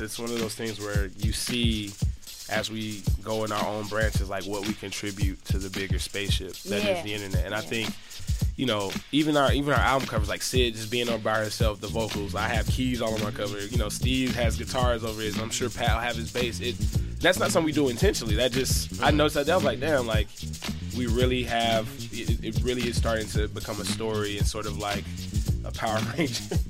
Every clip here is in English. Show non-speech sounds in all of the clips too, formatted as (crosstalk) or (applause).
It's, it's one of those things where you see as we go in our own branches, like what we contribute to the bigger spaceship that is Yeah. the internet. And I think, you know, even our even our album covers, like Syd just being on by herself, the vocals. I have keys all on my cover. You know, Steve has guitars over his. I'm sure Pat will have his bass. It that's not something we do intentionally. That just I noticed that. That was like, damn, like we really have. It, it really is starting to become a story and sort of like a Power Ranger. (laughs)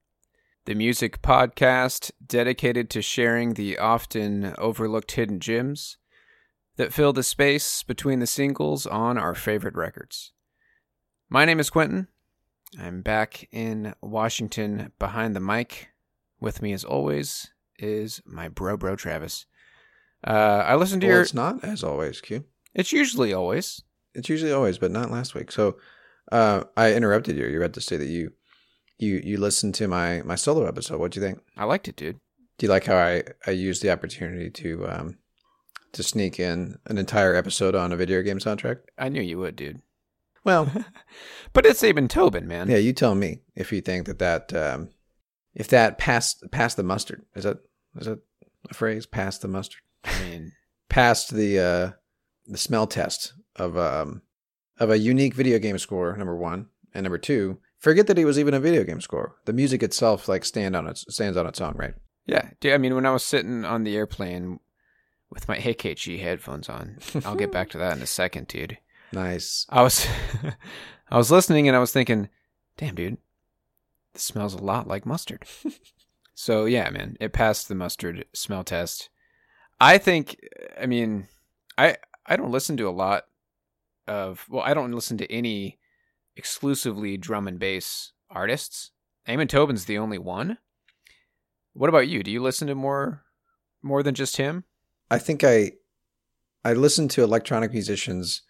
the music podcast dedicated to sharing the often overlooked hidden gems that fill the space between the singles on our favorite records. My name is Quentin. I'm back in Washington behind the mic. With me, as always, is my bro, bro Travis. Uh, I listened to Well, your. it's not as always, Q. It's usually always. It's usually always, but not last week. So uh, I interrupted you. You're about to say that you you you listened to my my solo episode. What'd you think? I liked it, dude. Do you like how I I used the opportunity to um to sneak in an entire episode on a video game soundtrack? I knew you would, dude. Well, (laughs) But it's Amon Tobin, man. yeah, you tell me if you think that that um if that passed passed the mustard. Is that is that a phrase? Passed the mustard. I mean, Passed the uh the smell test of um of a unique video game score. Number one and number two. Forget that he was even a video game score. The music itself like stand on its stands on its own, right? Yeah, dude, I mean, when I was sitting on the airplane with my AKG headphones on, I'll get back to that in a second, dude. (laughs) Nice. I was, (laughs) I was listening and I was thinking, damn, dude, this smells a lot like mustard. (laughs) so yeah, man, it passed the mustard smell test. I think, I mean, I I don't listen to a lot of, well, I don't listen to any exclusively drum and bass artists. Amon Tobin's the only one. What about you? Do you listen to more more than just him? I think I I listen to electronic musicians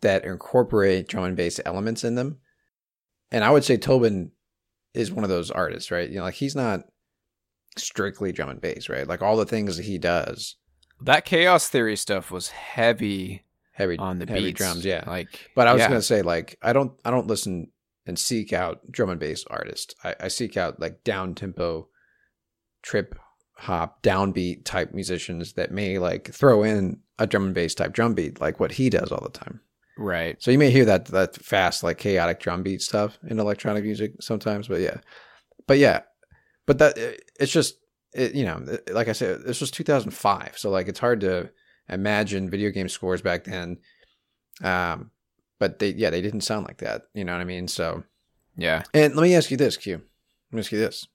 that incorporate drum and bass elements in them. And I would say Tobin is one of those artists, right? You know, like he's not strictly drum and bass, right? Like all the things that he does, That chaos theory stuff was heavy heavy on the heavy beats. drums, yeah. Like But I was yeah. gonna say, like, I don't I don't listen and seek out drum and bass artists. I, I seek out like down tempo, trip hop, downbeat type musicians that may like throw in a drum and bass type drum beat, like what he does all the time. Right. So you may hear that that fast, like chaotic drum beat stuff in electronic music sometimes, but yeah, but yeah, but that it's just it, you know, like I said, this was 2005, so like it's hard to imagine video game scores back then. Um, but they yeah they didn't sound like that, you know what I mean? So Yeah. And let me ask you this, Q. Let me ask you this.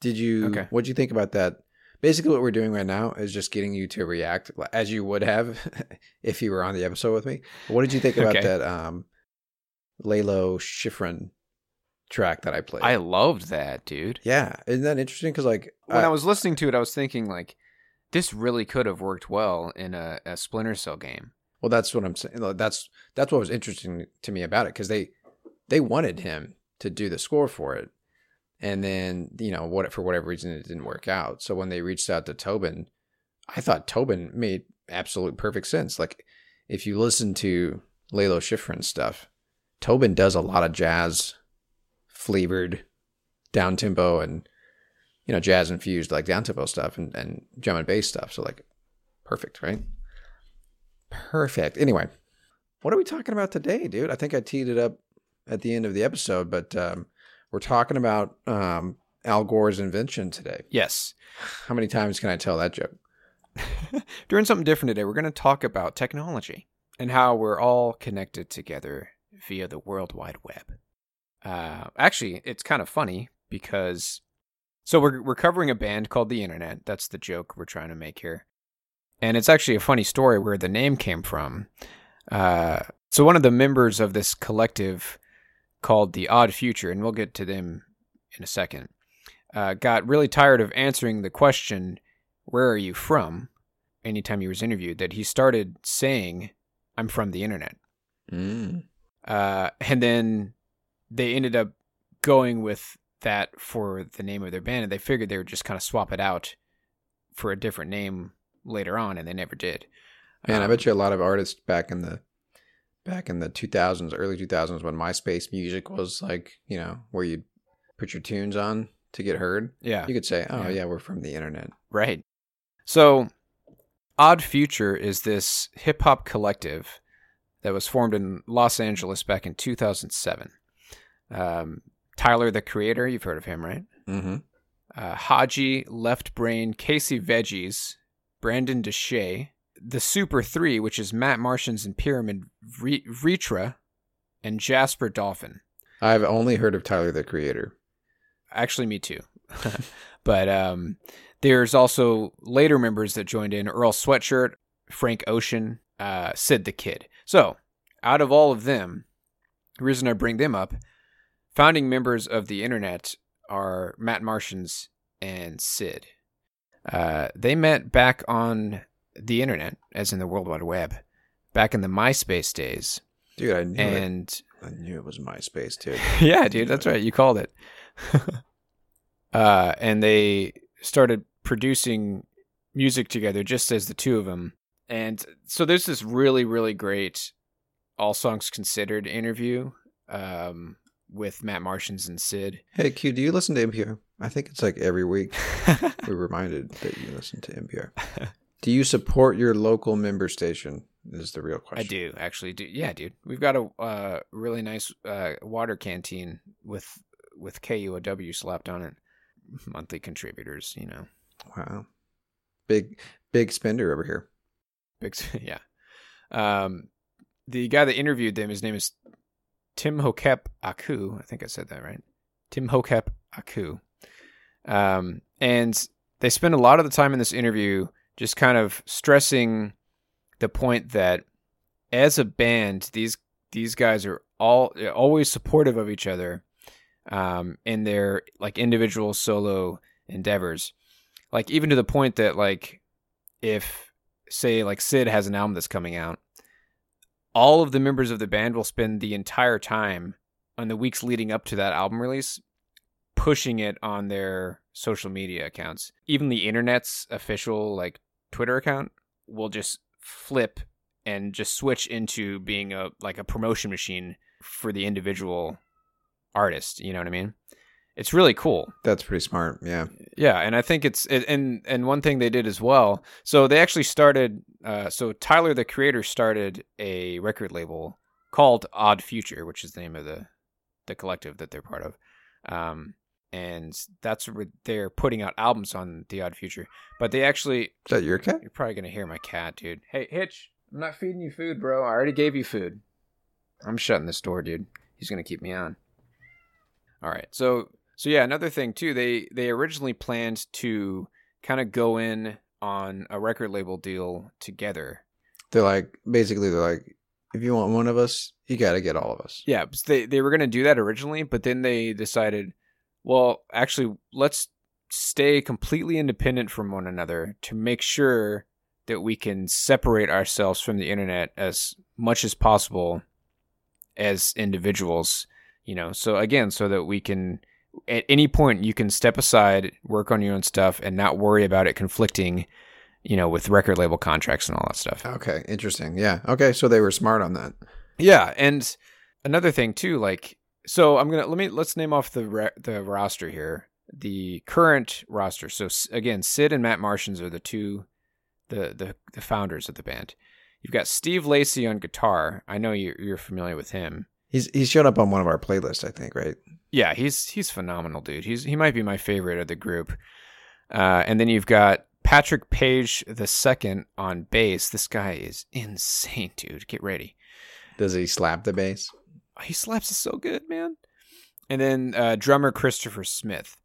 Did you Okay. what'd you think about that? Basically what we're doing right now is just getting you to react as you would have (laughs) if you were on the episode with me. What did you think about Okay. that um Lalo Schifrin track that I played? I loved that, dude. yeah, isn't that interesting? Because like When uh, I was listening to it, I was thinking like, this really could have worked well in a, a Splinter Cell game. Well, that's what I'm saying. That's that's what was interesting to me about it because they they wanted him to do the score for it, and then you know what for whatever reason it didn't work out. So when they reached out to Tobin, I thought Tobin made absolute perfect sense. Like if you listen to Lalo Schifrin stuff, Tobin does a lot of jazz flavored down tempo and you know jazz infused like down tempo stuff and, and drum and bass stuff. So like perfect, right? Perfect. Anyway, what are we talking about today, dude? I think I teed it up at the end of the episode, but um, we're talking about um, Al Gore's invention today. Yes. How many times can I tell that joke? (laughs) Doing something different today. We're going to talk about technology and how we're all connected together via the World Wide Web. Uh, actually, it's kind of funny because so we're we're covering a band called the Internet. That's the joke we're trying to make here, and it's actually a funny story where the name came from. Uh, so one of the members of this collective called the Odd Future, and we'll get to them in a second, uh, got really tired of answering the question, "Where are you from?" Anytime he was interviewed, that he started saying, "I'm from the Internet." Mm. Uh, and then they ended up going with that for the name of their band, and they figured they would just kind of swap it out for a different name later on, and they never did. Man, I Um, bet you a lot of artists back in the back in the 2000s, early 2000s, when MySpace music was like, you know, where you put your tunes on to get heard, Yeah, you could say, "Oh Yeah. yeah, we're from the internet." right. So, Odd Future is this hip hop collective that was formed in Los Angeles back in 2007. Um, Tyler, the creator, you've heard of him, right? Mm-hmm. uh, Hodgy, Left Brain, Casey Veggies, Brandun DeShay, the Super Three, which is Matt Martians and Pyramid Re- Retra, and Jasper Dolphin. I've only heard of Tyler the Creator. Actually, me too. (laughs) but um, there's also later members that joined in: Earl Sweatshirt, Frank Ocean, uh, Syd the Kid. So, out of all of them, the reason I bring them up, founding members of the internet are Matt Martians and Syd. Uh, they met back on the internet, as in the World Wide Web, back in the MySpace days. Dude, I knew it. And I knew it was MySpace too. (laughs) yeah, dude, that's right. You called it. (laughs) uh, and they started producing music together just as the two of them. And so there's this really, really great All Songs Considered interview um, with Matt Martians and Syd. Hey Q, do you listen to NPR? I think it's like every week (laughs) we're reminded that you listen to NPR. Do you support your local member station? Is the real question. I do actually. Do yeah, dude. We've got a uh, really nice uh, water canteen with with KUOW slapped on it. Monthly contributors, you know. Wow, big big spender over here. Big, (laughs) yeah. Um, the guy that interviewed them, his name is Tim Hokep Aku. I think I said that right. Tim Hokep Aku. Um, and they spend a lot of the time in this interview just kind of stressing the point that as a band, these these guys are all always supportive of each other um, in their like individual solo endeavors. Like even to the point that like if say like Syd has an album that's coming out, all of the members of the band will spend the entire time on the weeks leading up to that album release pushing it on their social media accounts. Even the internet's official like Twitter account will just flip and just switch into being a like a promotion machine for the individual artist, you know what I mean? It's really cool. That's pretty smart. Yeah. Yeah, and I think it's it, and and one thing they did as well. So they actually started. Uh, so Tyler, the creator, started a record label called Odd Future, which is the name of the the collective that they're part of. Um, and that's where they're putting out albums on the Odd Future. But they actually, Is that your cat? you're probably gonna hear my cat, dude. Hey, Hitch, I'm not feeding you food, bro. I already gave you food. I'm shutting this door, dude. He's gonna keep me on. All right. So so yeah, another thing too. They they originally planned to kind of go in on a record label deal together. They're like basically they're like, if you want one of us, you got to get all of us. Yeah, they they were going to do that originally, but then they decided, well, actually, let's stay completely independent from one another to make sure that we can separate ourselves from the internet as much as possible as individuals, you know. So again, so that we can at any point you can step aside, work on your own stuff and not worry about it conflicting, you know, with record label contracts and all that stuff. Okay, interesting. Yeah. Okay, so they were smart on that. Yeah, and another thing too, like so, I'm gonna let me let's name off the re- the roster here. The current roster. So again, Syd and Matt Martians are the two, the the the founders of the band. You've got Steve Lacy on guitar. I know you're, you're familiar with him. He's he showed up on one of our playlists, I think, right? Yeah, he's he's phenomenal, dude. He's he might be my favorite of the group. Uh, and then you've got Patrick Paige the second on bass. This guy is insane, dude. Get ready. Does he slap the bass? he slaps it so good, man. And then uh, drummer Christopher Smith.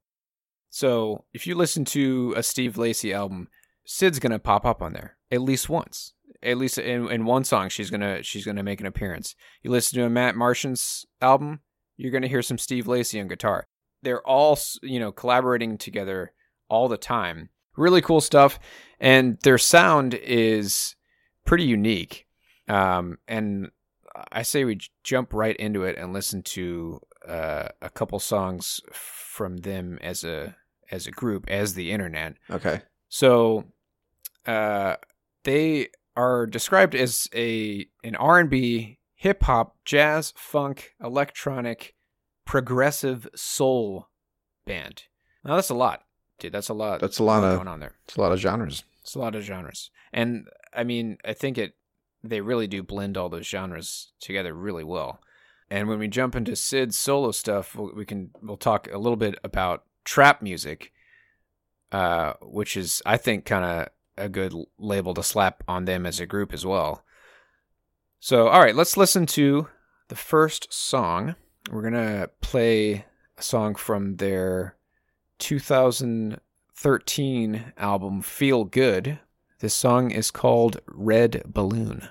So if you listen to a Steve Lacy album, Syd's gonna pop up on there at least once. At least in, in one song, she's gonna she's gonna make an appearance. You listen to a Matt Martian's album, you're gonna hear some Steve Lacy on guitar. They're all you know collaborating together all the time. Really cool stuff, and their sound is pretty unique. Um, and I say we jump right into it and listen to uh, a couple songs from them as a as a group as the internet. Okay. So uh, they are described as a an R and B, hip hop, jazz, funk, electronic, progressive soul band. Now that's a lot, dude. That's a lot. That's a lot of- going on there. It's a lot of genres. It's a lot of genres, and I mean, I think it they really do blend all those genres together really well. And when we jump into Syd's solo stuff, we'll, we can we'll talk a little bit about trap music, uh, which is I think kind of a good label to slap on them as a group as well. So, all right, let's listen to the first song. We're gonna play a song from their 2013 album "Feel Good." This song is called Red Balloon.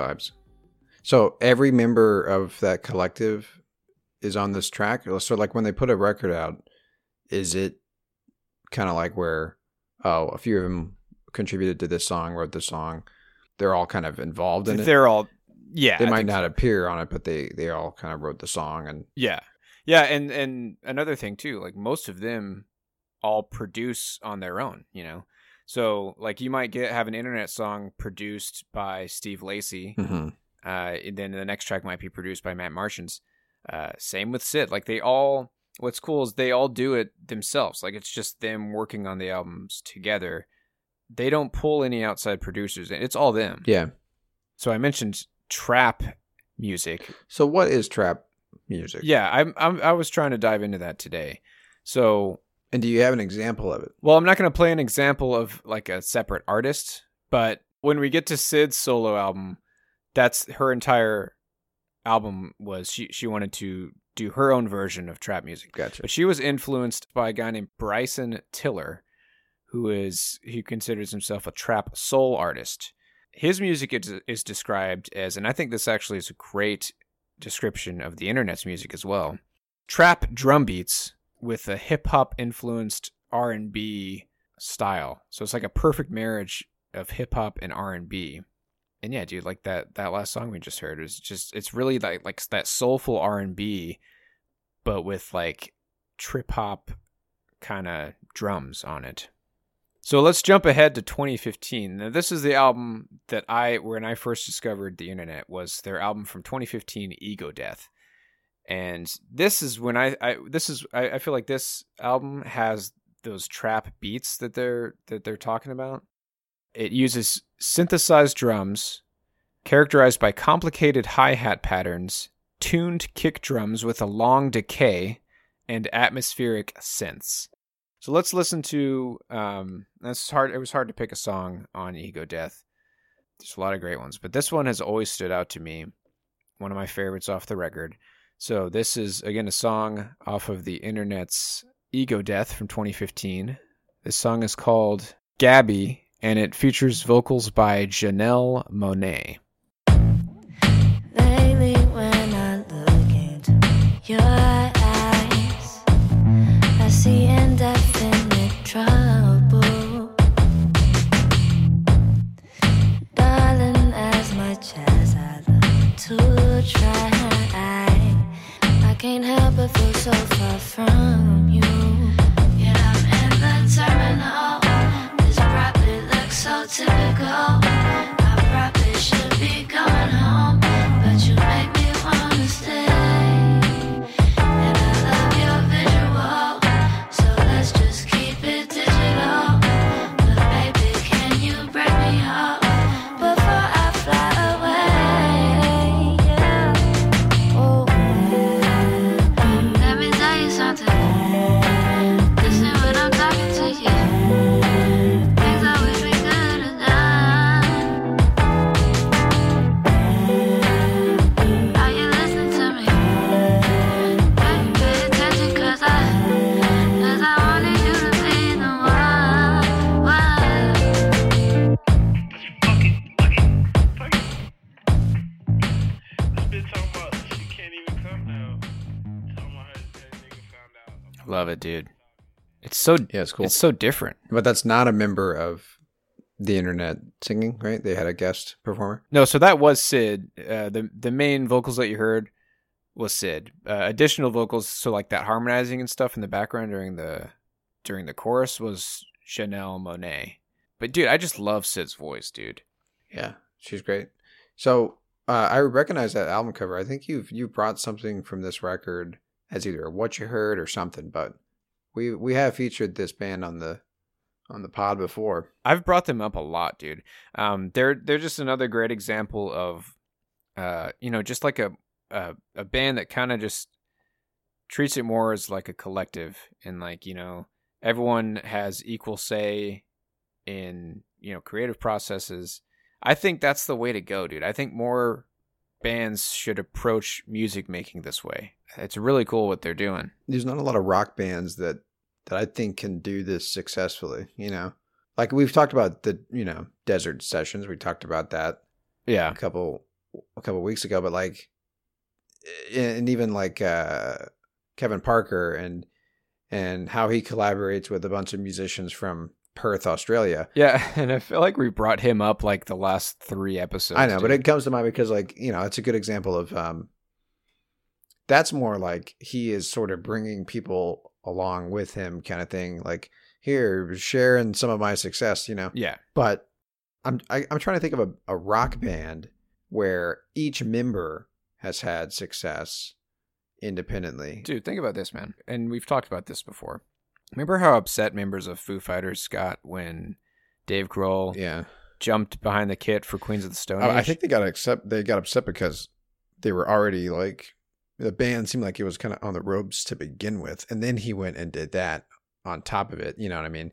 Vibes. So every member of that collective is on this track. So like when they put a record out, is it kind of like where oh a few of them contributed to this song, wrote the song, they're all kind of involved in it. They're all, yeah. they I might not so. appear on it, but they they all kind of wrote the song and Yeah, yeah, and and another thing too, like most of them all produce on their own, you know. So like you might get have an internet song produced by Steve Lacy, Mhm. uh, and then the next track might be produced by Matt Martians. Uh, same with Syd. Like they all, what's cool is they all do it themselves. Like it's just them working on the albums together. They don't pull any outside producers. It's all them. yeah. So I mentioned trap music. So what is trap music? Yeah, I'm, I'm I was trying to dive into that today. So, And do you have an example of it? well, I'm not going to play an example of like a separate artist, but when we get to Syd's solo album, that's her entire album was she she wanted to do her own version of trap music. Gotcha. But she was influenced by a guy named Bryson Tiller, who is he considers himself a trap soul artist. His music is, is described as, and I think this actually is a great description of the internet's music as well. Trap drum beats with a hip hop influenced R and B style. So it's like a perfect marriage of hip hop and R and B. And yeah, dude, like that that last song we just heard is just it's really like like that soulful R and B, but with like trip hop kind of drums on it. So let's jump ahead to 2015. Now, this is the album that I, when I first discovered the internet, was their album from 2015, Ego Death. And this is when I, I this is, I, I feel like this album has those trap beats that they're that they're talking about. It uses synthesized drums, characterized by complicated hi hat patterns, tuned kick drums with a long decay, and atmospheric synths. So let's listen to. Um, that's hard. It was hard to pick a song on Ego Death. There's a lot of great ones, but this one has always stood out to me. One of my favorites off the record. So this is again a song off of the internet's Ego Death from 2015. This song is called Gabby, and it features vocals by Janelle Monáe. Lately, when I look your eyes, I see indefinite trouble. Darling, as much as I love to try, can't help but feel so far from you. Yet I'm in the terminal. This probably looks so typical. Love it, dude. It's so Yeah, it's cool. It's so different. But that's not a member of the internet singing, right? They had a guest performer. No, so that was Syd. Uh, the the main vocals that you heard was Syd. Uh, additional vocals, so like that harmonizing and stuff in the background during the during the chorus was Janelle Monáe. But dude, I just love Syd's voice, dude. Yeah, she's great. So uh, I recognize that album cover. I think you've you brought something from this record as either what you heard or something. But we we have featured this band on the on the pod before. I've brought them up a lot, dude. Um, they're they're just another great example of, uh, you know, just like a a, a band that kind of just treats it more as like a collective, and like you know, everyone has equal say in you know creative processes. I think that's the way to go, dude. I think more bands should approach music making this way. It's really cool what they're doing. There's not a lot of rock bands that that I think can do this successfully. You know, like we've talked about the you know desert sessions. We talked about that Yeah, a couple a couple weeks ago, but like, and even like uh, Kevin Parker and and how he collaborates with a bunch of musicians from Perth, Australia. yeah, (laughs) and I feel like we brought him up like the last three episodes. I know, but it comes to mind because like you know it's a good example of um, that's more like he is sort of bringing people along with him, kind of thing. Like here, sharing some of my success, you know. yeah, but I'm I, I'm trying to think of a, a rock band where each member has had success independently. Dude, think about this, man. And we've talked about this before. Remember how upset members of Foo Fighters got when Dave Grohl Yeah, jumped behind the kit for Queens of the Stone Age? I, I think they got accept they got upset because they were already like the band seemed like it was kind of on the ropes to begin with, and then he went and did that on top of it. You know what I mean?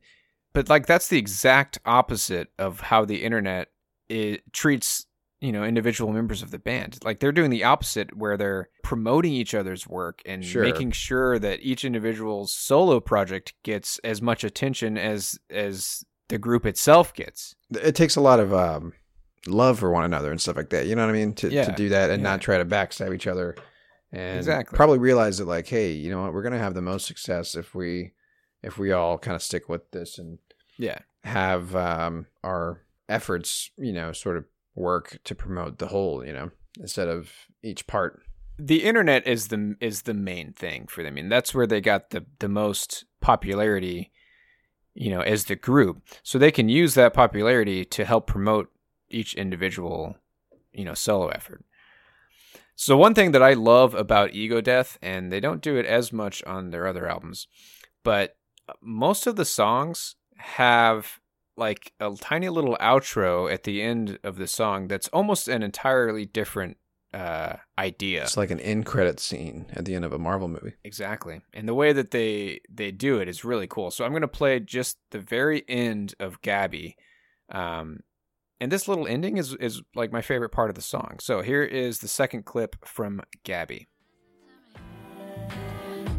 But like that's the exact opposite of how the internet it treats you know individual members of the band like they're doing the opposite where they're promoting each other's work and Sure. making sure that each individual's solo project gets as much attention as as the group itself gets it takes a lot of um, love for one another and stuff like that. You know what I mean? To Yeah, to do that and yeah. not try to backstab each other, and Exactly. probably realize that like, hey, you know what? We're gonna have the most success if we if we all kind of stick with this and yeah have um, our efforts, you know, sort of work to promote the whole. You know, instead of each part. the internet is the is the main thing for them. I mean, that's where they got the the most popularity, you know, as the group. So they can use that popularity to help promote each individual, you know, solo effort. So one thing that I love about Ego Death, and they don't do it as much on their other albums, but most of the songs have like a tiny little outro at the end of the song that's almost an entirely different uh, idea. It's like an end credit scene at the end of a Marvel movie. Exactly. And the way that they they do it is really cool. So I'm going to play just the very end of Gabby. Um and this little ending is is like my favorite part of the song. So here is the second clip from Gabby.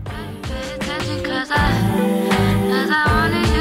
Pay attention 'cause I, 'cause I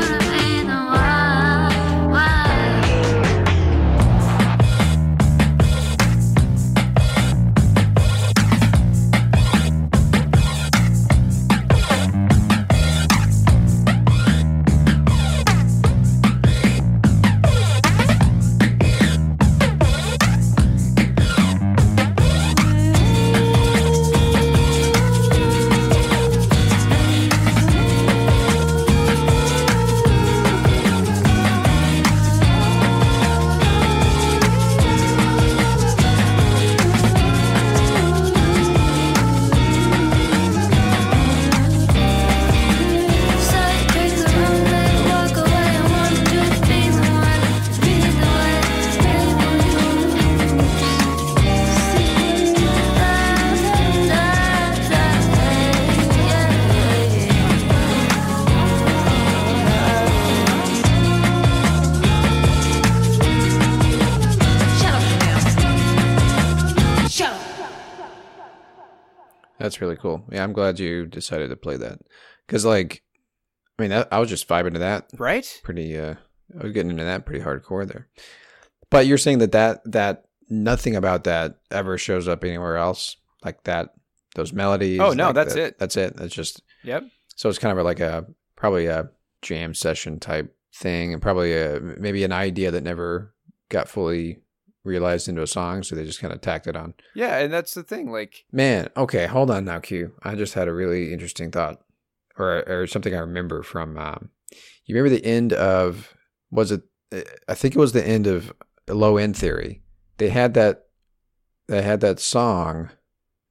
That's really cool. Yeah, I'm glad you decided to play that because, like, I mean, that, I was just vibing to that Right? pretty. uh I was getting into that pretty hardcore there. But you're saying that that that nothing about that ever shows up anywhere else, like that those melodies. Oh, no, like that's that- it. That's it. That's just Yep. so it's kind of like a probably a jam session type thing, and probably a maybe an idea that never got fully realized into a song, so they just kind of tacked it on. Yeah, and that's the thing like Man, okay, hold on now, Q. I just had a really interesting thought, or or something I remember from. Um, you remember the end of was it? I think it was the end of Low End Theory. They had that. They had that song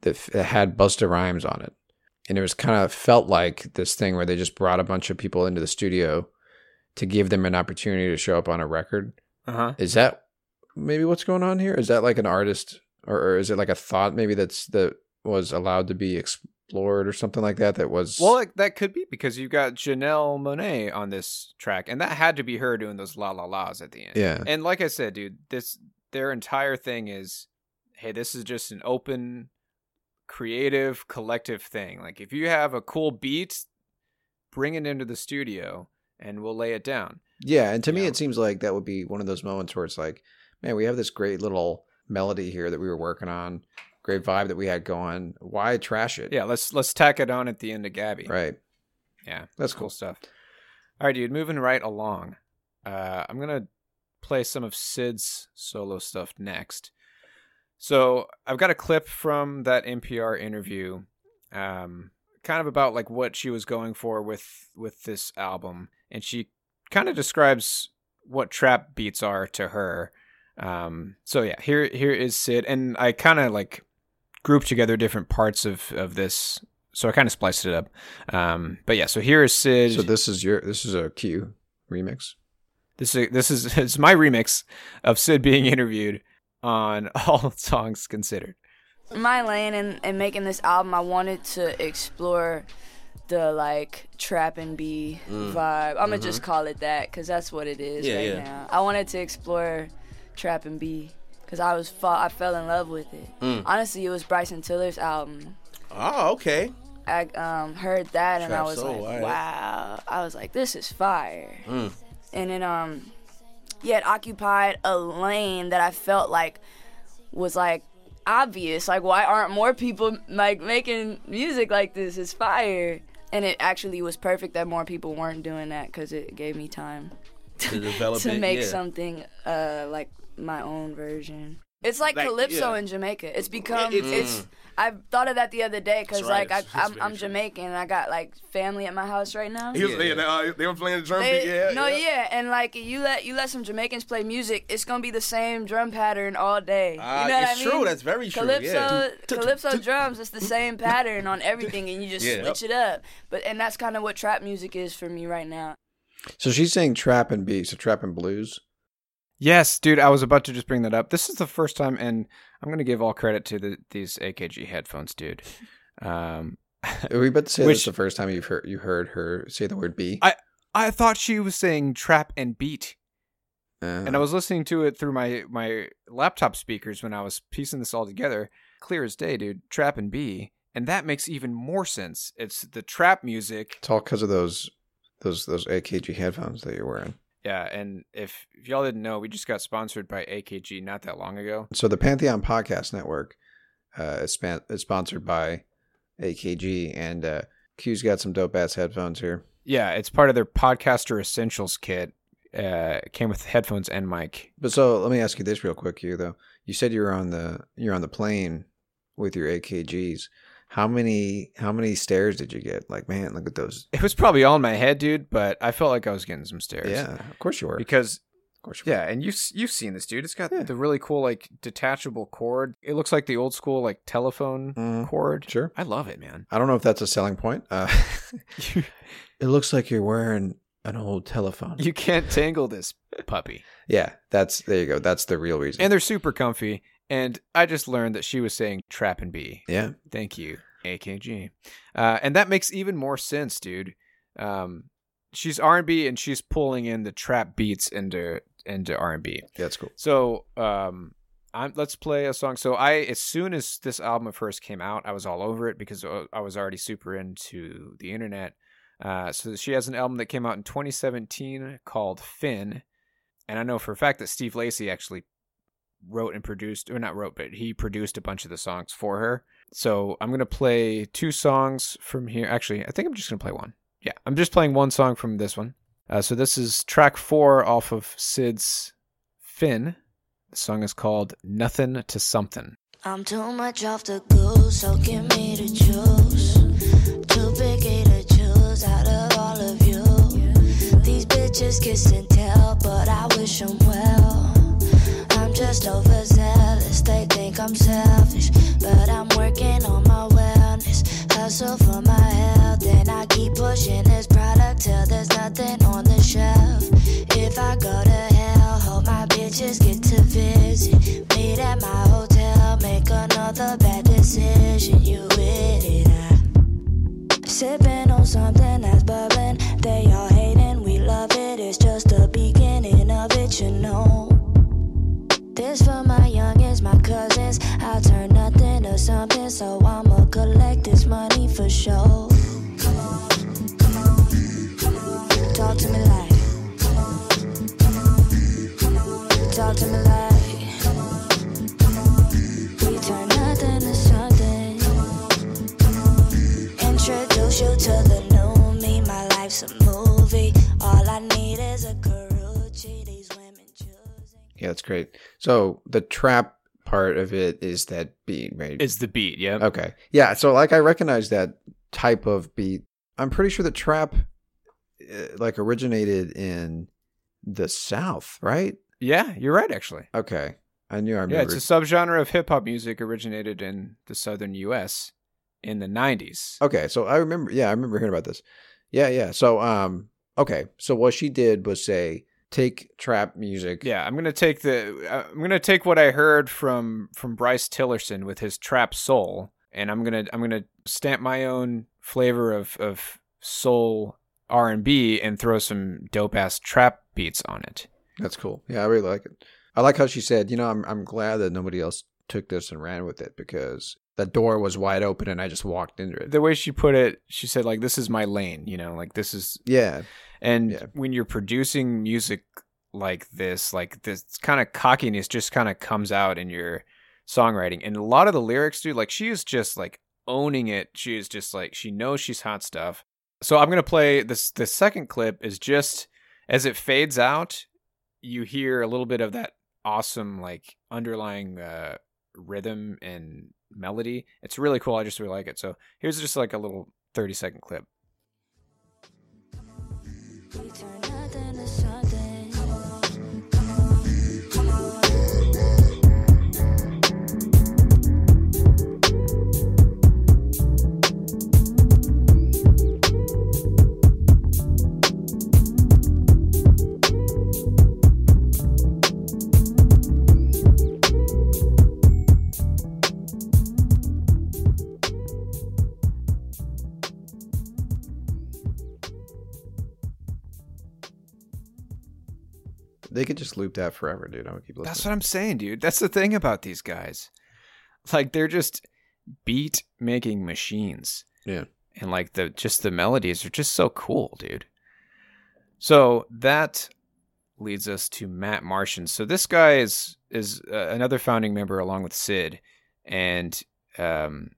that, f- that had Busta Rhymes on it, and it was kind of felt like this thing where they just brought a bunch of people into the studio to give them an opportunity to show up on a record. uh-huh. Is that maybe what's going on here? Is that like an artist, or, or is it like a thought maybe that's that was allowed to be explored or something like that? That was Well, like, that could be because you got Janelle Monáe on this track, and that had to be her doing those la la las at the end. yeah, And like I said, dude, this their entire thing is, hey, this is just an open, creative, collective thing. Like if you have a cool beat, bring it into the studio, and we'll lay it down. yeah. And to me, Yeah. it seems like that would be one of those moments where it's like, man, we have this great little melody here that we were working on, great vibe that we had going. Why trash it? Yeah, let's let's tack it on at the end of Gabby. right. Yeah, That's cool cool. stuff. All right, dude, moving right along. Uh, I'm gonna play some of Syd's solo stuff next. So I've got a clip from that NPR interview, um, kind of about like what she was going for with with this album, and she kind of describes what trap beats are to her. Um, so yeah, here here is Syd, and I kind of like grouped together different parts of of this. So I kind of spliced it up. Um, but yeah, so here is Syd. So this is your this is a Q remix. This is this is (laughs) it's my remix of Syd being interviewed on (laughs) all songs considered. my lane in, in making this album, I wanted to explore the like trap and B vibe. I'm gonna just call it that because that's what it is Yeah, right yeah. now. I wanted to explore trap and B because I was fa- I fell in love with it. Mm. Honestly, it was Bryson Tiller's album. Oh, okay. I um, heard that and I was soul, like, alright. wow. I was like, this is fire. Mm. And then um, yeah, it occupied a lane that I felt like was like obvious. Like, why aren't more people like making music like this? It's fire. And it actually was perfect that more people weren't doing that because it gave me time To (laughs) develop to it, make yeah. something uh like my own version. It's like, Like, calypso yeah. in Jamaica. It's become It's- it's. I thought of that the other day because right. like I, It's- it's I'm, I'm. Jamaican and I got like family at my house right now. He was, yeah, they, uh, they were playing the drum They- beat. Yeah, no, yeah. yeah. and like you let you let some Jamaicans play music, it's gonna be the same drum pattern all day. Ah, you know what it's I mean? true. That's very true, Calypso, yeah. calypso drums, it's the same (laughs) pattern on everything, and you just Yeah. switch it up. But and that's kind of what trap music is for me right now. So she's saying trap and beats, so trap and blues. Yes, dude, I was about to just bring that up. This is the first time, and I'm going to give all credit to the, these AKG headphones, dude. Um, (laughs) Are we about to say Which- this the first time you've heard you heard her say the word B? I I thought she was saying trap and beat, Uh, and I was listening to it through my my laptop speakers when I was piecing this all together. Clear as day, dude. Trap and B, and that makes even more sense. It's the trap music. it's all because of those those those AKG headphones that you're wearing. Yeah, and if, if y'all didn't know, we just got sponsored by AKG not that long ago. So the Pantheon Podcast Network uh, is, span- is sponsored by AKG, and uh, Q's got some dope ass headphones here. Yeah, it's part of their podcaster essentials kit. Uh, it came with headphones and mic. But so let me ask you this real quick, Q. Though you said you were on the you're on the plane with your AKGs. How many how many stares did you get? Like, man, look at those. It was probably all in my head, dude, but I felt like I was getting some stares. Yeah, of course you were. because of course you were. yeah, and you you've seen this, dude. It's got Yeah. the really cool like detachable cord. It looks like the old school like telephone Mhm. cord. Sure. I love it, man. I don't know if that's a selling point. Uh, (laughs) (laughs) it looks like you're wearing an old telephone. you can't tangle this puppy, (laughs) yeah, that's there you go. That's the real reason. and they're super comfy. And I just learned that she was saying trap and B. yeah, Thank you, AKG. Uh, and that makes even more sense, dude. Um, she's R and B, and she's pulling in the trap beats into into R and B. that's cool. So, um, I'm, let's play a song. So, I as soon as this album first came out, I was all over it because uh, I was already super into the internet. Uh, so she has an album that came out in 2017 called Fin, and I know for a fact that Steve Lacy actually wrote and produced, or not wrote, but he produced a bunch of the songs for her. So I'm gonna play two songs from here. Actually, I think I'm just gonna play one. Yeah, I'm just playing one song from this one. Uh, so this is track four off of Syd's Fin. The song is called "Nothing to Something." I'm too much off the goose, so give me the juice. Too picky to choose out of all of you. These bitches kiss and tell, but I wish them well. I'm just overzealous, they think I'm selfish. But I'm working on my wellness, hustle for my health. And I keep pushing this product till there's nothing on the shelf. If I go to hell, hope my bitches get to visit. Meet at my hotel, make another bad decision. Something, so I'ma collect this money for sure. come on Talk to me like. Talk to me like. We turn nothing to something. Introduce you to the new me. My life's a movie. All I need is a. These women choosing. Yeah, that's great. So the trap part of it is that beat, right? It's the beat, yeah. okay. Yeah, so like I recognize that type of beat. I'm pretty sure the trap uh, like originated in the South, right? Yeah, you're right, actually. Okay. I knew I Yeah, it's a subgenre of hip hop music originated in the southern U.S. in the '90s. Okay, so I remember. Yeah, I remember hearing about this. Yeah, yeah. So, um, okay. So what she did was say, take trap music. Yeah, I'm gonna take the uh, I'm gonna take what I heard from from Bryce Tillerson with his trap soul, and I'm gonna I'm gonna stamp my own flavor of of soul R and B and throw some dope ass trap beats on it. That's cool. Yeah, I really like it. I like how she said, you know, I'm I'm glad that nobody else took this and ran with it because the door was wide open and I just walked into it. The way she put it, she said like this is my lane, you know, like this is Yeah. And Yeah. when you're producing music like this, like this kind of cockiness just kind of comes out in your songwriting. And a lot of the lyrics, dude, like she is just like owning it. She is just like she knows she's hot stuff. So I'm gonna play this. The second clip is just as it fades out, you hear a little bit of that awesome like underlying uh, rhythm and melody. It's really cool. I just really like it. So here's just like a little 30 second clip. They could just loop that forever, dude. I would keep listening. That's what I'm saying, dude. That's the thing about these guys. Like they're just beat making machines. Yeah. And like the just the melodies are just so cool, dude. So that leads us to Matt Martian. So this guy is is uh, another founding member along with Syd and um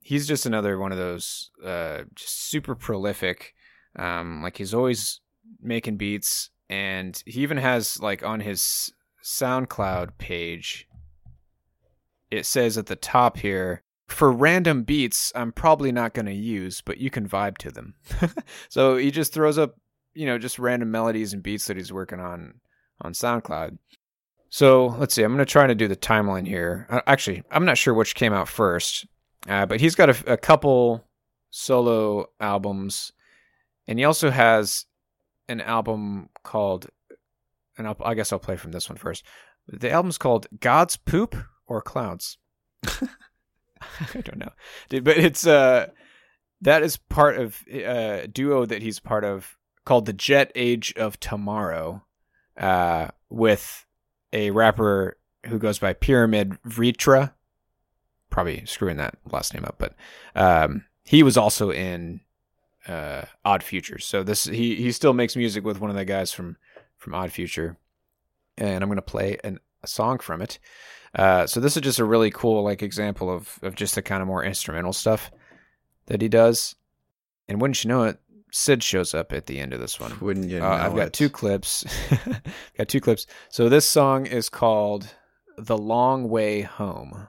he's just another one of those uh just super prolific um like he's always making beats and he even has like on his SoundCloud page it says at the top here for random beats I'm probably not going to use but you can vibe to them. (laughs) so he just throws up you know just random melodies and beats that he's working on on SoundCloud. So let's see. I'm going to try to do the timeline here. Uh, Actually, I'm not sure which came out first, uh, but he's got a, a couple solo albums, and he also has an album called, and I'll, I guess I'll play from this one first. The album's called God's Poop or Clouds. (laughs) I don't know, dude, but it's uh that is part of uh, a duo that he's part of called the Jet Age of Tomorrow, uh, with a rapper who goes by Pyramid Vritra. Probably screwing that last name up, but um, he was also in uh, Odd Future. So this he he still makes music with one of the guys from from Odd Future, and I'm gonna play an, a song from it. Uh, so this is just a really cool like example of of just the kind of more instrumental stuff that he does. And wouldn't you know it, Syd shows up at the end of this one. Wouldn't you Uh, I've got it. two clips. (laughs) got two clips. So this song is called "The Long Way Home."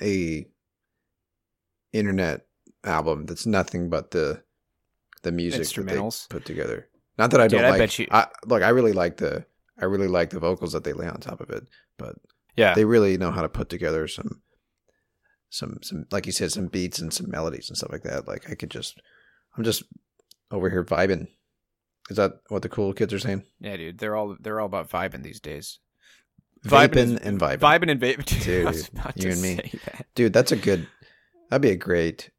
Want a internet album that's nothing but the the music that they Instrumentals? put together. Not that I Dude, don't I like. bet you- I look. I really like the. I really like the vocals that they lay on top of it, but Yeah, they really know how to put together some, some, some like you said, some beats and some melodies and stuff like that. Like I could just, I'm just over here vibing, Is that what the cool kids are saying? Yeah, dude, they're all they're all about vibing these days. Vaping and vibing. vibing and vaping. (laughs) Dude, Dude, I was about you and me. that. Dude, that's a good. That'd be a great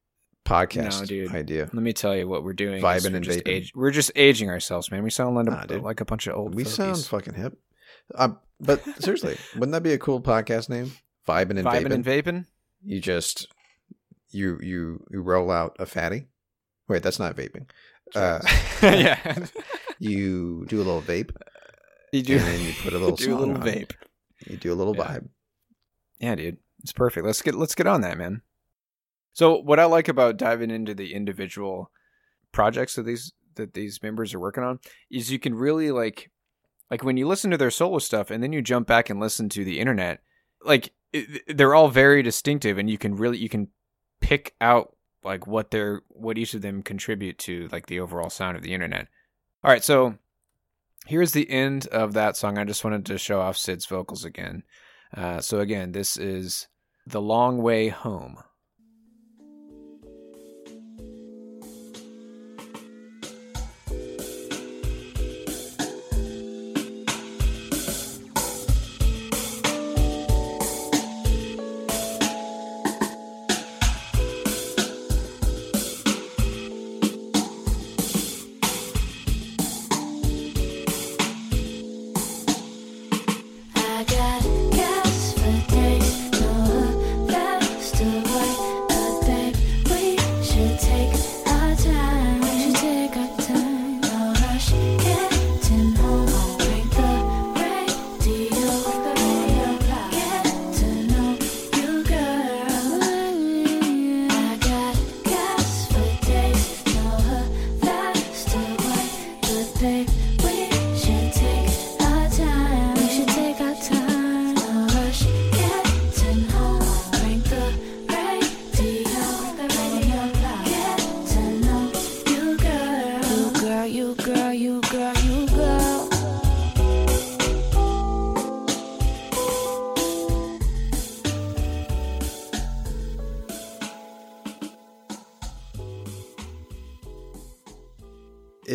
podcast No, dude. idea. Let me tell you what we're doing. is Vibing we're and just vaping. age- we're just aging ourselves, man. We sound like, Nah, a, like a bunch of old. We sound fucking hip. Um, but (laughs) seriously, wouldn't that be a cool podcast name? Vibing and vibing vaping. and vaping. you just you you you roll out a fatty. Wait, that's not vaping. Uh, (laughs) yeah, you do a little vape. you do. And then you put a little do a little on vape. You do a little Yeah. vibe. Yeah, dude, it's perfect. Let's get let's get on that, man. So, what I like about diving into the individual projects that these that these members are working on is you can really like like when you listen to their solo stuff and then you jump back and listen to the internet, like it, they're all very distinctive, and you can really you can pick out like what they're what each of them contribute to like the overall sound of the internet. All right, so here's the end of that song. I just wanted to show off Syd's vocals again. Uh, so again, this is The Long Way Home.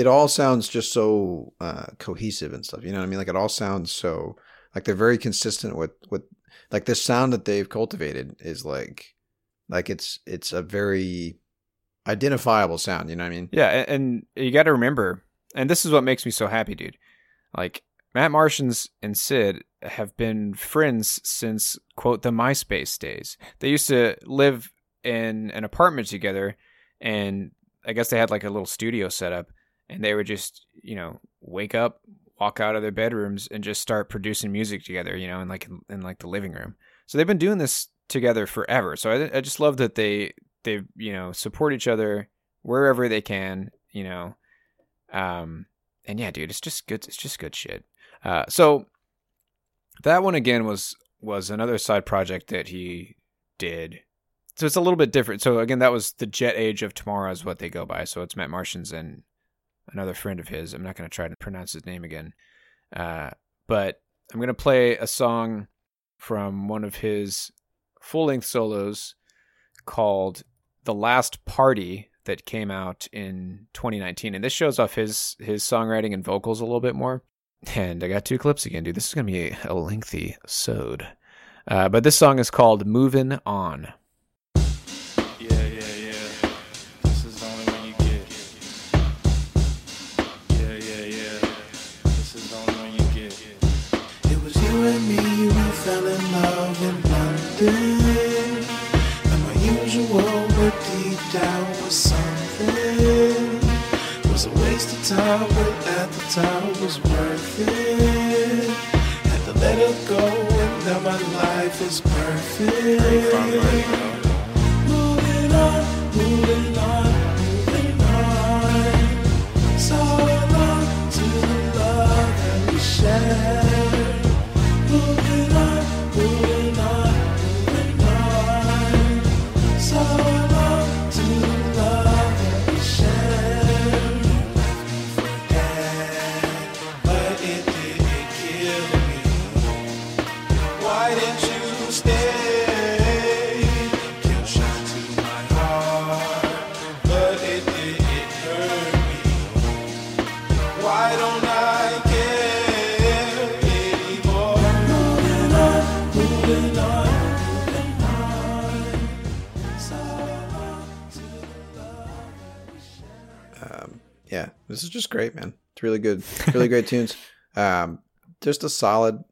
It all sounds just so uh, cohesive and stuff. You know what I mean? Like it all sounds so like they're very consistent with with like this sound that they've cultivated is like like it's it's a very identifiable sound. You know what I mean? Yeah, a- and you got to remember, and this is what makes me so happy, dude. Like Matt Martians and Syd have been friends since quote the MySpace days. They used to live in an apartment together, and I guess they had like a little studio set up, and they would just you know wake up, walk out of their bedrooms, and just start producing music together. You know, in like in like the living room. So they've been doing this together forever. So I, I just love that they they you know support each other wherever they can. You know, um, and yeah, dude, it's just good. It's just good shit. Uh, so that one again was was another side project that he did. So it's a little bit different. So again, that was the Jet Age of Tomorrow is what they go by. So it's Matt Martians and another friend of his. I'm not going to try to pronounce his name again, uh, but I'm going to play a song from one of his full length solos called "The Last Party" that came out in 2019, and this shows off his his songwriting and vocals a little bit more. And I got two clips again, dude. This is gonna be a, a lengthy sode, uh, but this song is called "Moving On." Time, but at the time was worth it. Had to let it go, and now my life is perfect. This is just great, man. It's really good, really great (laughs) tunes. Um, just a solid,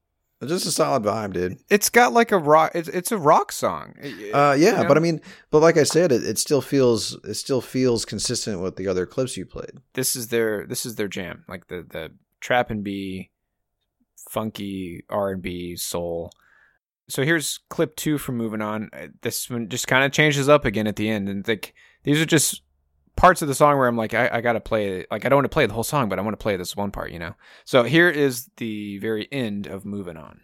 just a solid vibe, dude. It's got like a rock. It's it's a rock song. Uh, yeah, You but? I mean, but like I said, it, it still feels it still feels consistent with the other clips you played. this is their this is their jam. Like the the trap and B, funky R and B soul. So here's clip two from moving on. Uh, This one just kind of changes up again at the end, and like these are just parts of the song where I'm like, I, I gotta play. Like I don't want to play the whole song, but I want to play this one part, you know. So here is the very end of moving on.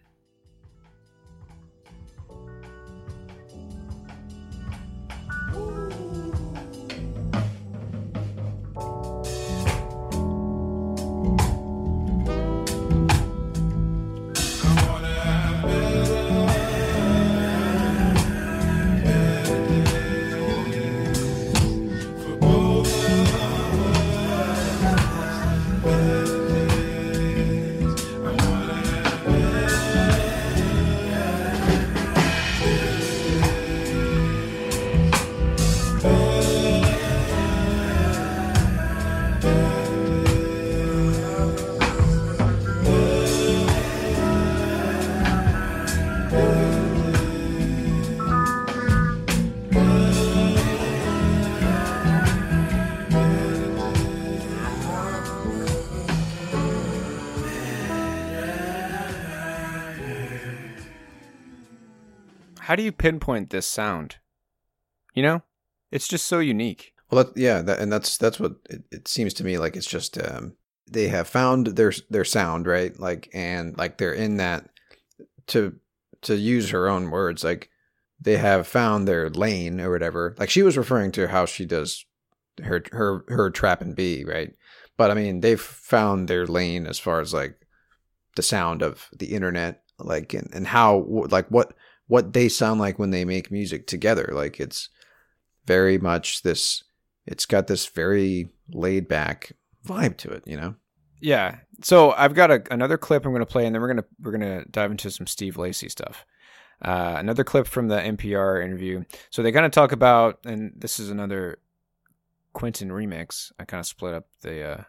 How do you pinpoint this sound? You know, it's just so unique. Well, that, yeah, that, and that's that's what it, it seems to me like. It's just um, they have found their their sound right, like and like they're in that to to use her own words, like they have found their lane or whatever. Like she was referring to how she does her her her trap and B, right? But I mean, they've found their lane as far as like the sound of the internet, like and, and how like what what they sound like when they make music together. Like it's very much this. It's got this very laid back vibe to it, you know. Yeah. So I've got a, another clip I'm going to play, and then we're gonna we're gonna dive into some Steve Lacy stuff. Uh, another clip from the NPR interview. So they kind of talk about, and this is another Quentin remix. I kind of split up the uh,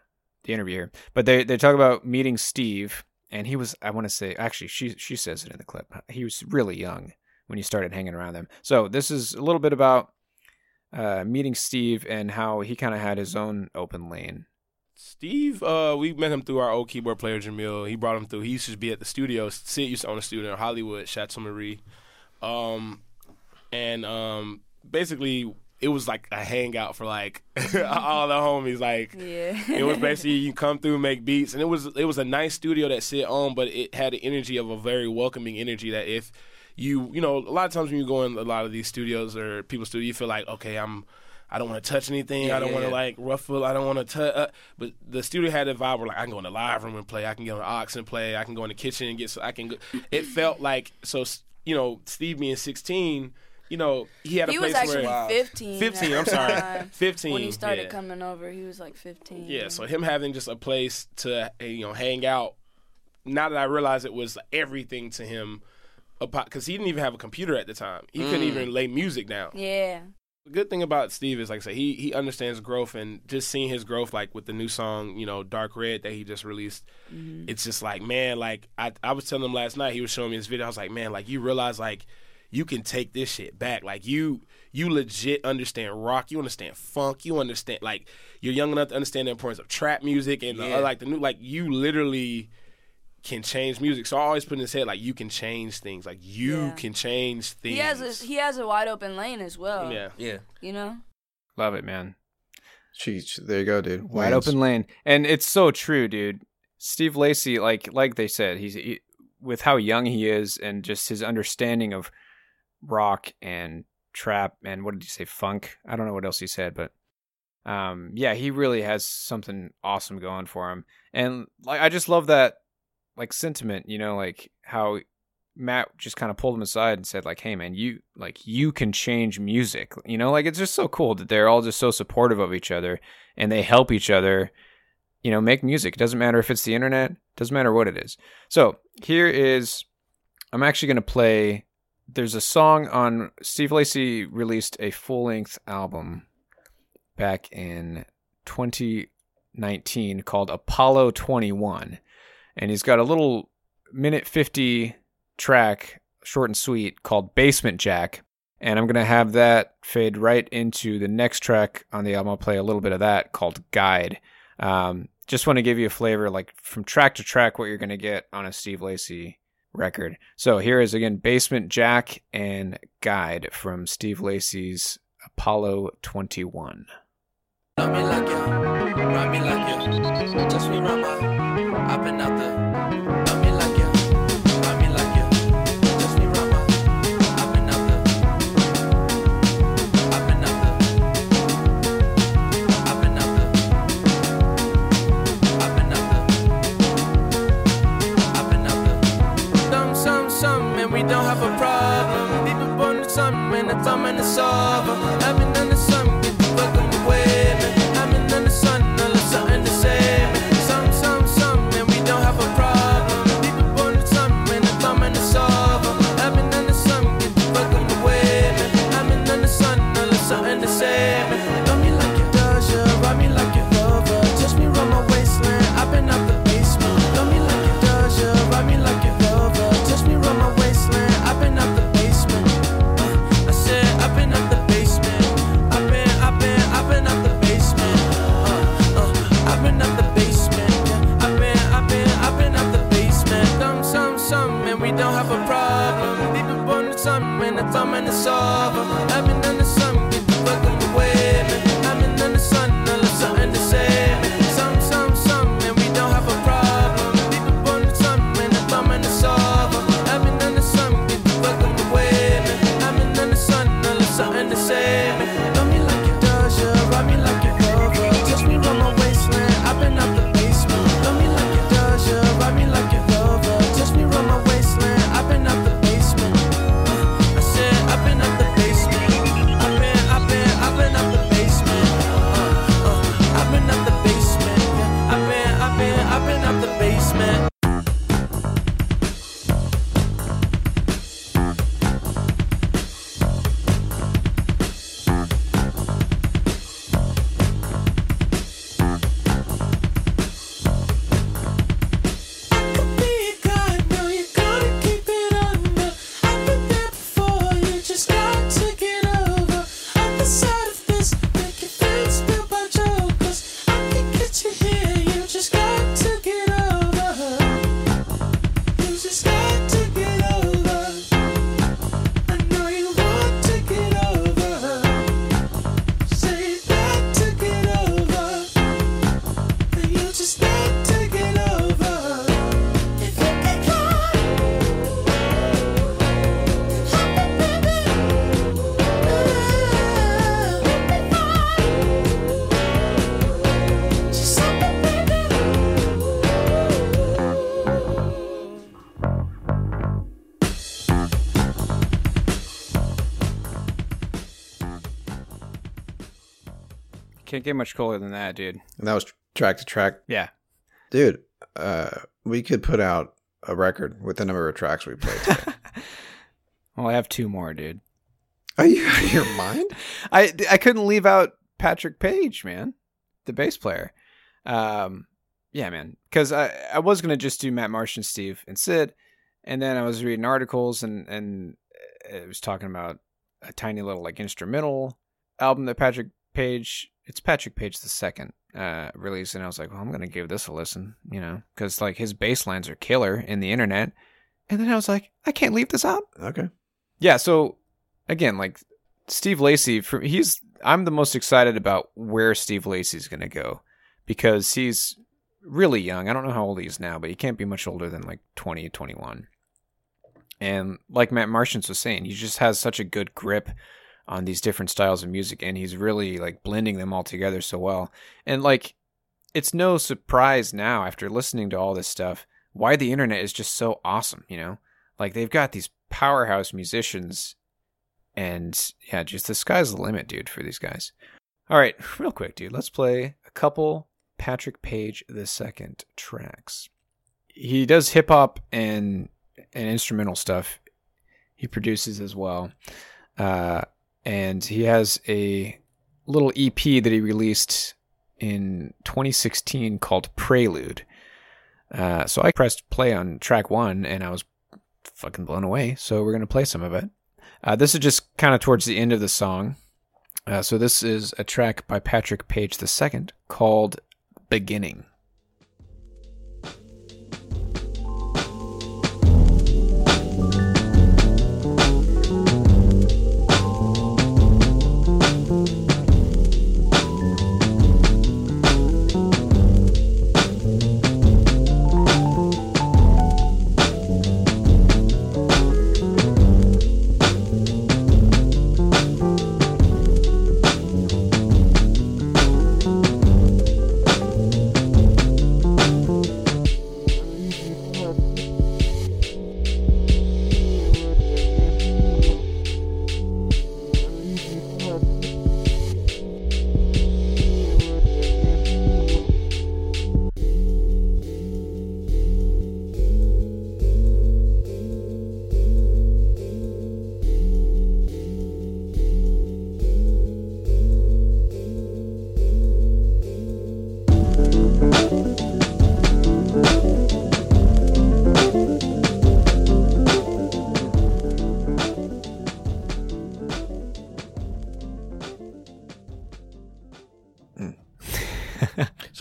the interview here, but they they talk about meeting Steve, and he was I want to say actually she she says it in the clip. He was really young when he started hanging around them. So this is a little bit about uh, meeting Steve and how he kind of had his own open lane. Steve, uh, we met him through our old keyboard player Jamil. He brought him through. He used to be at the studio. Syd used to own a studio in Hollywood, Chateau Marie. Um, and um, basically, it was like a hangout for like (laughs) all the homies. Like, Yeah. it was (laughs) basically you come through, make beats, and it was it was a nice studio that sit on, but it had the energy of a very welcoming energy that if you you know a lot of times when you go in a lot of these studios or people's studio, you feel like okay, I'm I don't want to touch anything. Yeah, I don't yeah, want to yeah. like ruffle. I don't want to touch. Uh, but the studio had a vibe where like I can go in the live room and play. I can get on the aux and play. I can go in the kitchen and get. So I can. Go. It felt like so. You know, Steve being sixteen. You know, he had a he place was actually where 15. 15, I'm sorry. (laughs) 15, When he started yeah. coming over, he was like 15. Yeah, so him having just a place to you know hang out. Now that I realize it was everything to him, because he didn't even have a computer at the time. He couldn't Mm. even lay music down. Yeah. The good thing about Steve is, like I said, he he understands growth, and just seeing his growth, like with the new song, you know, Dark Red that he just released, Mm-hmm. it's just like, man, like I I was telling him last night, he was showing me his video. I was like, man, like you realize, like you can take this shit back. Like you you legit understand rock, you understand funk, you understand like you're young enough to understand the importance of trap music and Yeah. uh, like the new like you literally can change music. So I always put in his head like you can change things. Like you Yeah. can change things. He has a he has a wide open lane as well. Yeah. Yeah. You know. Love it, man. Sheesh, there you go, dude. wide Lanes. open lane and it's so true dude Steve Lacy like like they said he's he, with how young he is and just his understanding of rock and trap and what did you say funk? I don't know what else he said but um yeah he really has something awesome going for him. And like i just love that like sentiment you know like how matt just kind of pulled him aside and said like hey man you like you can change music. You know like it's just so cool that they're all just so supportive of each other and they help each other you know make music. It doesn't matter if it's the internet doesn't matter what it is. So here is i'm actually going to play there's a song on Steve Lacy released a full-length album back in 2019 called Apollo 21. And he's got a little minute 50 track, short and sweet, called Basement Jack. And I'm going to have that fade right into the next track on the album. I'll play a little bit of that called Guide. Um, just want to give you a flavor, like from track to track, what you're going to get on a Steve Lacy record. So here is again Basement Jack and Guide from Steve Lacy's Apollo 21. Love me like me like right I've been out there. Can't get much cooler than that, dude. And that was track to track. Yeah. Dude, uh, we could put out a record with the number of tracks we played today. (laughs) Well, I have two more, dude. Are you out of your (laughs) mind? I I couldn't leave out Patrick Paige, man, the bass player. Um, yeah, man, because I I was gonna just do Matt Marsh and Steve and Syd, and then I was reading articles and and it was talking about a tiny little like instrumental album that Patrick Paige. It's Patrick Paige the second uh release, and I was like, well, I'm gonna give this a listen, you know, because like his bass lines are killer in the internet. And then I was like, I can't leave this out. Okay. Yeah, so again, like Steve Lacy, for he's I'm the most excited about where Steve Lacy's going to go because he's really young. I don't know how old he is now, but he can't be much older than like 20, 21. And like Matt Martians was saying, he just has such a good grip on these different styles of music and he's really like blending them all together so well. And like it's no surprise now after listening to all this stuff why the internet is just so awesome, you know? Like they've got these powerhouse musicians and yeah, just the sky's the limit, dude, for these guys. All right, (laughs) real quick, dude, let's play a couple Patrick Paige the second tracks. He does hip hop and and instrumental stuff. He produces as well. Uh, and he has a little EP that he released in 2016 called Prelude. Uh, so I pressed play on track one and I was fucking blown away. So we're going to play some of it. Uh, this is just kind of towards the end of the song. Uh, so this is a track by Patrick Paige II called Beginning.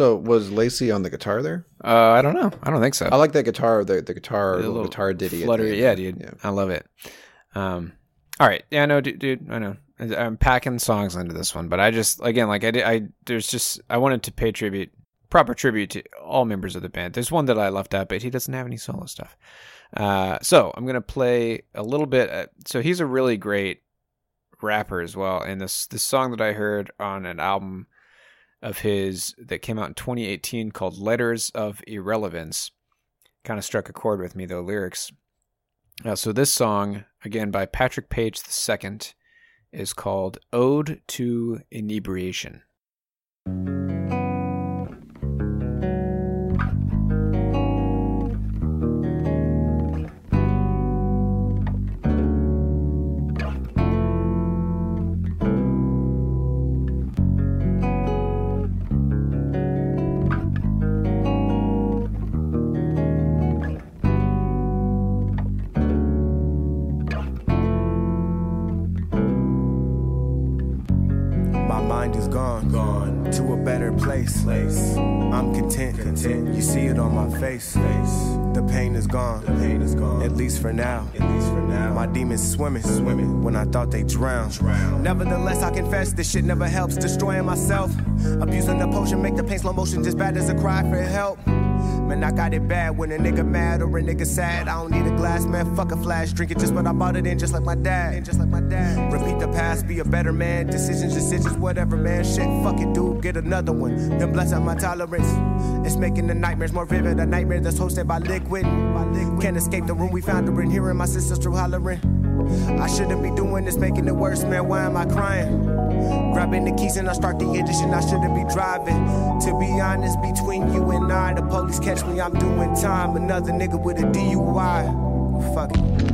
So was Lacy on the guitar there? Uh, I don't know. I don't think so. I like that guitar. The the guitar, The little, little guitar ditty. at flutter. the. Yeah, dude. I love it. Um, all right. Yeah, no, dude, dude. I know. I'm packing songs into this one, but I just again, like I did, I there's just I wanted to pay tribute, proper tribute to all members of the band. There's one that I left out, but he doesn't have any solo stuff. Uh, so I'm gonna play a little bit. Uh, so he's a really great rapper as well, and this this song that I heard on an album of his that came out in 2018 called Letters of Irrelevance kind of struck a chord with me, though lyrics. Uh, so this song, again by Patrick Paige II, is called "Ode to Inebriation." Swimming, swimming when I thought they drowned. Nevertheless, I confess this shit never helps. Destroying myself, abusing the potion, make the pain slow motion, just bad as a cry for help. Man, I got it bad when a nigga mad or a nigga sad. I don't need a glass, man. Fuck a flash. Drink it just, but I bought it in just like my dad. And Just like my dad. Repeat the past, be a better man. Decisions, decisions, whatever, man. Shit, fuck it, dude. Get another one. Then bless out my tolerance. It's making the nightmares more vivid. A nightmare that's hosted by liquid. Can't escape the room we found her in. Hearing my sisters through hollering. I shouldn't be doing this, making it worse, man. Why am I crying? Grabbing the keys and I start the ignition. I shouldn't be driving. To be honest, between you and I, the police catch me, I'm doing time. Another nigga with a DUI. Fuck it.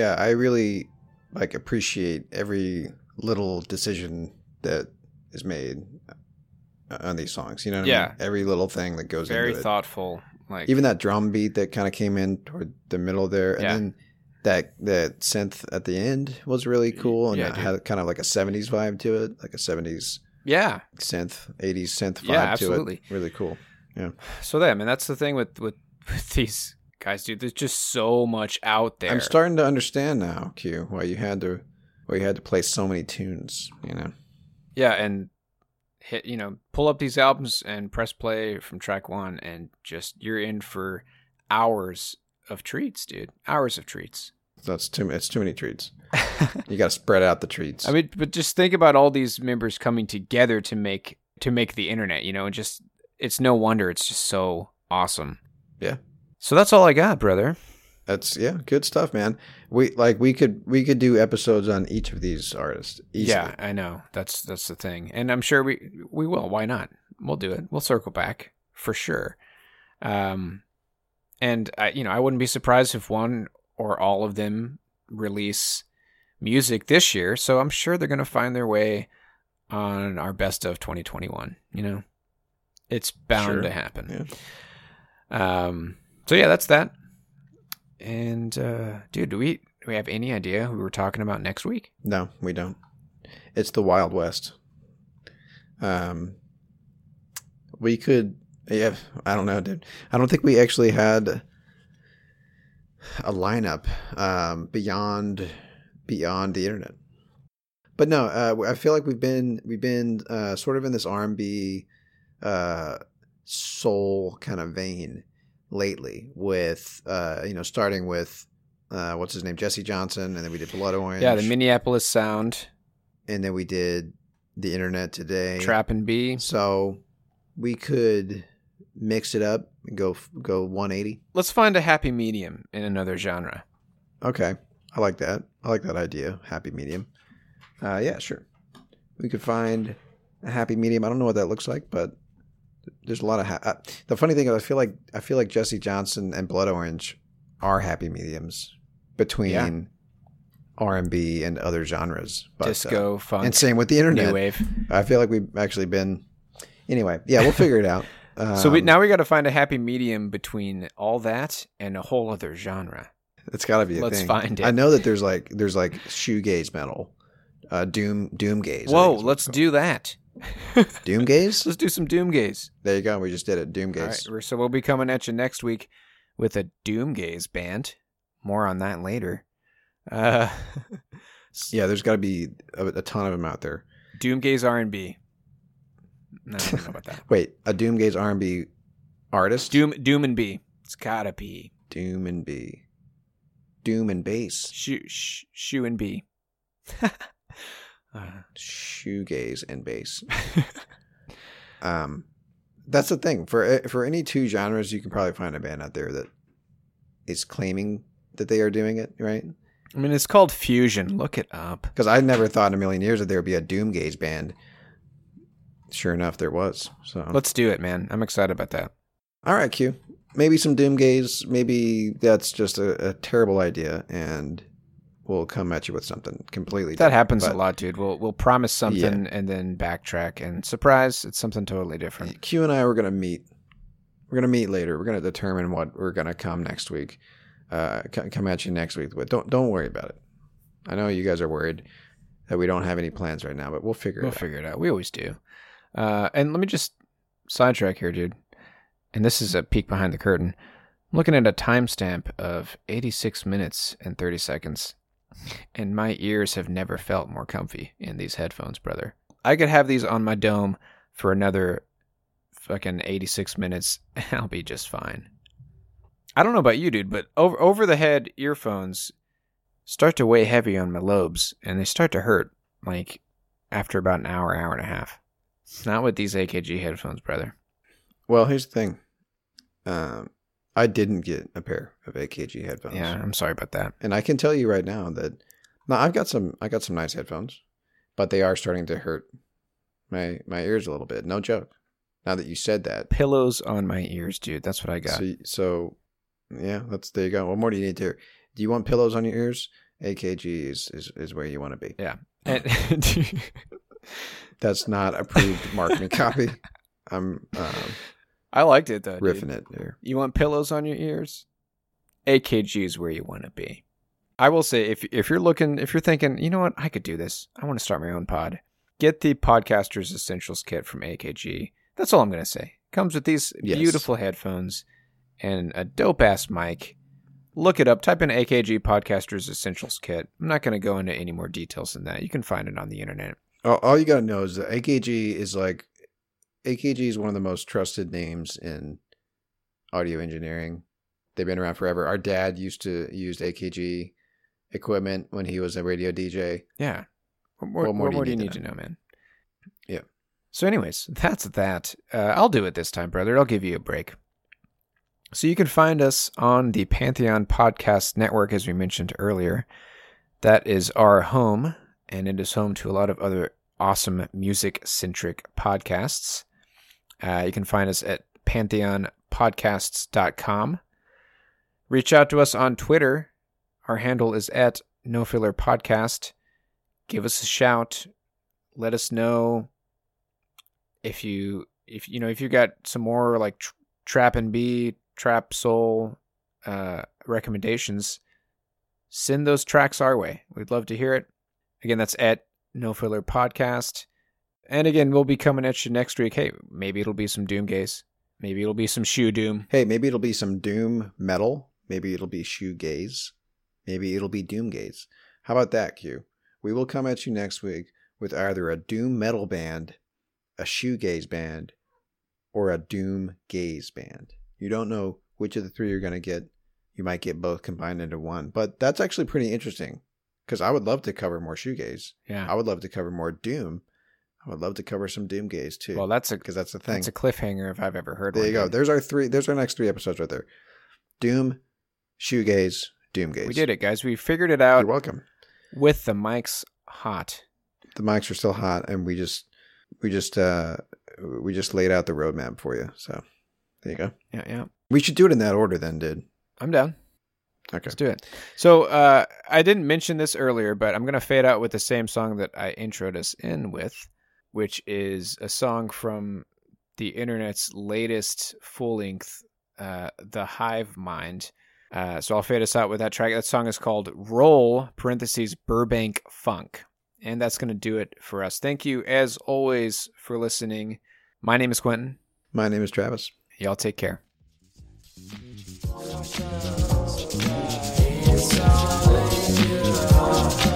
Yeah, I really like appreciate every little decision that is made uh, on these songs. You know what I Yeah. mean? Every little thing that goes Very into it. thoughtful. Like Even that drum beat that kind of came in toward the middle there, and Yeah. then that that synth at the end was really cool, and yeah, it had kind of like a '70s vibe to it, like a '70s yeah, synth, '80s synth vibe Yeah, to it. Really cool. Yeah, So that, I mean, that's the thing with with, (laughs) with these guys, dude. There's just so much out there. I'm starting to understand now, Q, why you had to why you had to play so many tunes. You know. Yeah, and hit you know pull up these albums and press play from track one, and just you're in for hours of treats, dude. Hours of treats. That's too. It's too many treats. (laughs) you got to spread out the treats. I mean, but just think about all these members coming together to make to make the internet. You know, and just it's no wonder it's just so awesome. Yeah. So that's all I got, brother. That's yeah, good stuff, man. We like we could we could do episodes on each of these artists. Easily. Yeah, I know. That's that's the thing, and I'm sure we we will. Why not? We'll do it. We'll circle back for sure. Um, and I, you know, I wouldn't be surprised if one or all of them release music this year. So I'm sure they're going to find their way on our best of 2021. You know, it's bound Sure. to happen. Um. So yeah, that's that. And uh, dude, do we do we have any idea who we're talking about next week? No, we don't. It's the Wild West. Um, we could, yeah. I don't know, dude. I don't think we actually had a lineup um, beyond beyond the internet. But no, uh, I feel like we've been we've been uh, sort of in this R and B uh, soul kind of vein lately, with uh, you know starting with uh, what's his name Jesse Johnson, and then we did Blood Orange. Yeah, the Minneapolis Sound, and then we did the internet today. Trap and B. So we could mix it up and go go 180. Let's find a happy medium in another genre. Okay, I like that. I like that idea. Happy medium. Uh, yeah, sure. We could find a happy medium. I don't know what that looks like, but there's a lot of. Ha- uh, the funny thing is, I feel like I feel like Jesse Johnson and Blood Orange are happy mediums between Yeah. R and B and other genres. But, Disco, uh, funk, and same with the internet. new wave. I feel like we've actually been. Anyway, yeah, we'll figure it out. (laughs) so we Um, now we got to find a happy medium between all that and a whole other genre. It's got to be a Let's thing. find it. I know that there's like there's like shoegaze metal, uh, doom doom gaze. Whoa, let's do that. (laughs) doom gaze. Let's do some doom gaze. There you go. We just did it. Doom All right, so we'll be coming at you next week with a doom gaze band. More on that later. Uh, (laughs) Yeah, there's got to be a, a ton of them out there. doom gaze R and B. No, I don't know about that. (laughs) Wait, a doom gaze R and B artist? Doom Doom and B. It's gotta be Doom and B. Doom and bass. shoe sh- shoe and B. Uh, Shoegaze and bass. (laughs) um, that's the thing for for any two genres, you can probably find a band out there that is claiming that they are doing it right. I mean, it's called fusion. Look it up. Because I never thought in a million years that there would be a doom gaze band. Sure enough, there was. So Let's do it, man. I'm excited about that. all right, Q. Maybe some doom gaze. Maybe that's just a, a terrible idea, and we'll come at you with something completely. That happens a lot, dude. We'll we'll promise something and then backtrack and surprise, it's something totally different. Q and I were gonna meet. We're gonna meet later. We're gonna determine what we're gonna come next week. Uh, come at you next week, but don't don't worry about it. I know you guys are worried that we don't have any plans right now, but we'll figure We'll it out. figure it out. We always do. Uh, and let me just sidetrack here, dude. And this is a peek behind the curtain. I'm looking at a timestamp of 86 minutes and 30 seconds, and my ears have never felt more comfy in these headphones, brother. I could have these on my dome for another fucking 86 minutes, (laughs) I'll be just fine. I don't know about you, dude, but over over the head earphones start to weigh heavy on my lobes, and they start to hurt like after about an hour, hour and a half. Not with these AKG headphones, brother. Well, here's the thing. Um, I didn't get a pair of AKG headphones. Yeah, I'm sorry about that. and I can tell you right now that no, I've got some. I got some nice headphones, but they are starting to hurt my my ears a little bit. No joke. Now that you said that, Pillows on my ears, dude. That's what I got. So, so yeah, that's there you go. What more do you need to? Do you want pillows on your ears? AKG is is, is where you want to be. Yeah. And (laughs) That's (laughs) not approved marketing copy. I'm um, I liked it though. dude. riffing it there. You want pillows on your ears? AKG is where you want to be. I will say if if you're looking if you're thinking, you know what, I could do this. I want to start my own pod. Get the Podcasters Essentials kit from AKG. That's all I'm going to say. Comes with these Yes. beautiful headphones and a dope ass mic look it up. Type in AKG Podcasters Essentials Kit. I'm not going to go into any more details than that. You can find it on the internet. All, all you gotta know is that AKG is like AKG is one of the most trusted names in audio engineering. They've been around forever. Our dad used to use AKG equipment when he was a radio DJ. Yeah. What more, What more what do you do you need to to know, man? Yeah. So, anyways, (laughs) that's that. Uh, I'll do it this time, brother. I'll give you a break. So, you can find us on the Pantheon Podcast Network, as we mentioned earlier. That is our home, and it is home to a lot of other awesome music centric podcasts. Uh, you can find us at pantheonpodcasts.com. Reach out to us on Twitter. Our handle is at No Filler Podcast. Give us a shout. Let us know if you if you know if you got some more like tr- trap and B, trap soul uh, recommendations. Send those tracks our way. We'd love to hear it. Again, that's at No Filler Podcast. And again, we'll be coming at you next week. Hey, maybe it'll be some Doom Gaze. Maybe it'll be some Shoe Doom. Hey, maybe it'll be some doom metal. Maybe it'll be shoegaze. Maybe it'll be doom gaze. How about that, Q? We will come at you next week with either a doom metal band, a shoegaze band, or a doom gaze band. You don't know which of the three you're going to get. You might get both combined into one, but that's actually pretty interesting because I would love to cover more shoegaze. Yeah. I would love to cover more doom. I would love to cover some doom gaze too. Well, that's a because that's the thing. It's a cliffhanger if I've ever heard There you go. dude. There's our three. There's our next three episodes right there. Doom, shoegaze, doom gaze. We did it, guys. We figured it out You're welcome. with the mics hot. The mics are still hot, and we just we just uh we just laid out the roadmap for you. So there you go. Yeah, yeah. We should do it in that order then, dude. I'm down. Okay. Let's do it. So uh, I didn't mention this earlier, but I'm gonna fade out with the same song that I introed us in with, which is a song from the internet's latest full length, uh, The Hive Mind. Uh, so I'll fade us out with that track. That song is called Roll, parentheses, Burbank Funk. And that's going to do it for us. Thank you, as always, for listening. My name is Quentin. My name is Travis. Y'all take care. It's all in.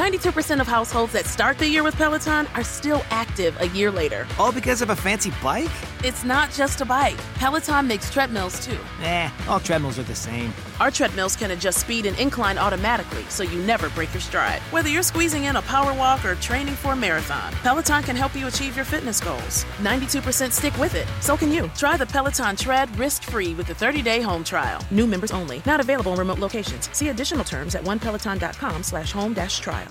92% of households that start the year with Peloton are still active a year later. All because of a fancy bike? It's not just a bike. Peloton makes treadmills too. Eh, all treadmills are the same. Our treadmills can adjust speed and incline automatically, so you never break your stride. Whether you're squeezing in a power walk or training for a marathon, Peloton can help you achieve your fitness goals. 92% stick with it. So can you. Try the Peloton Tread risk-free with the 30-day home trial. New members only. Not available in remote locations. See additional terms at onepeloton.com slash home dash trial.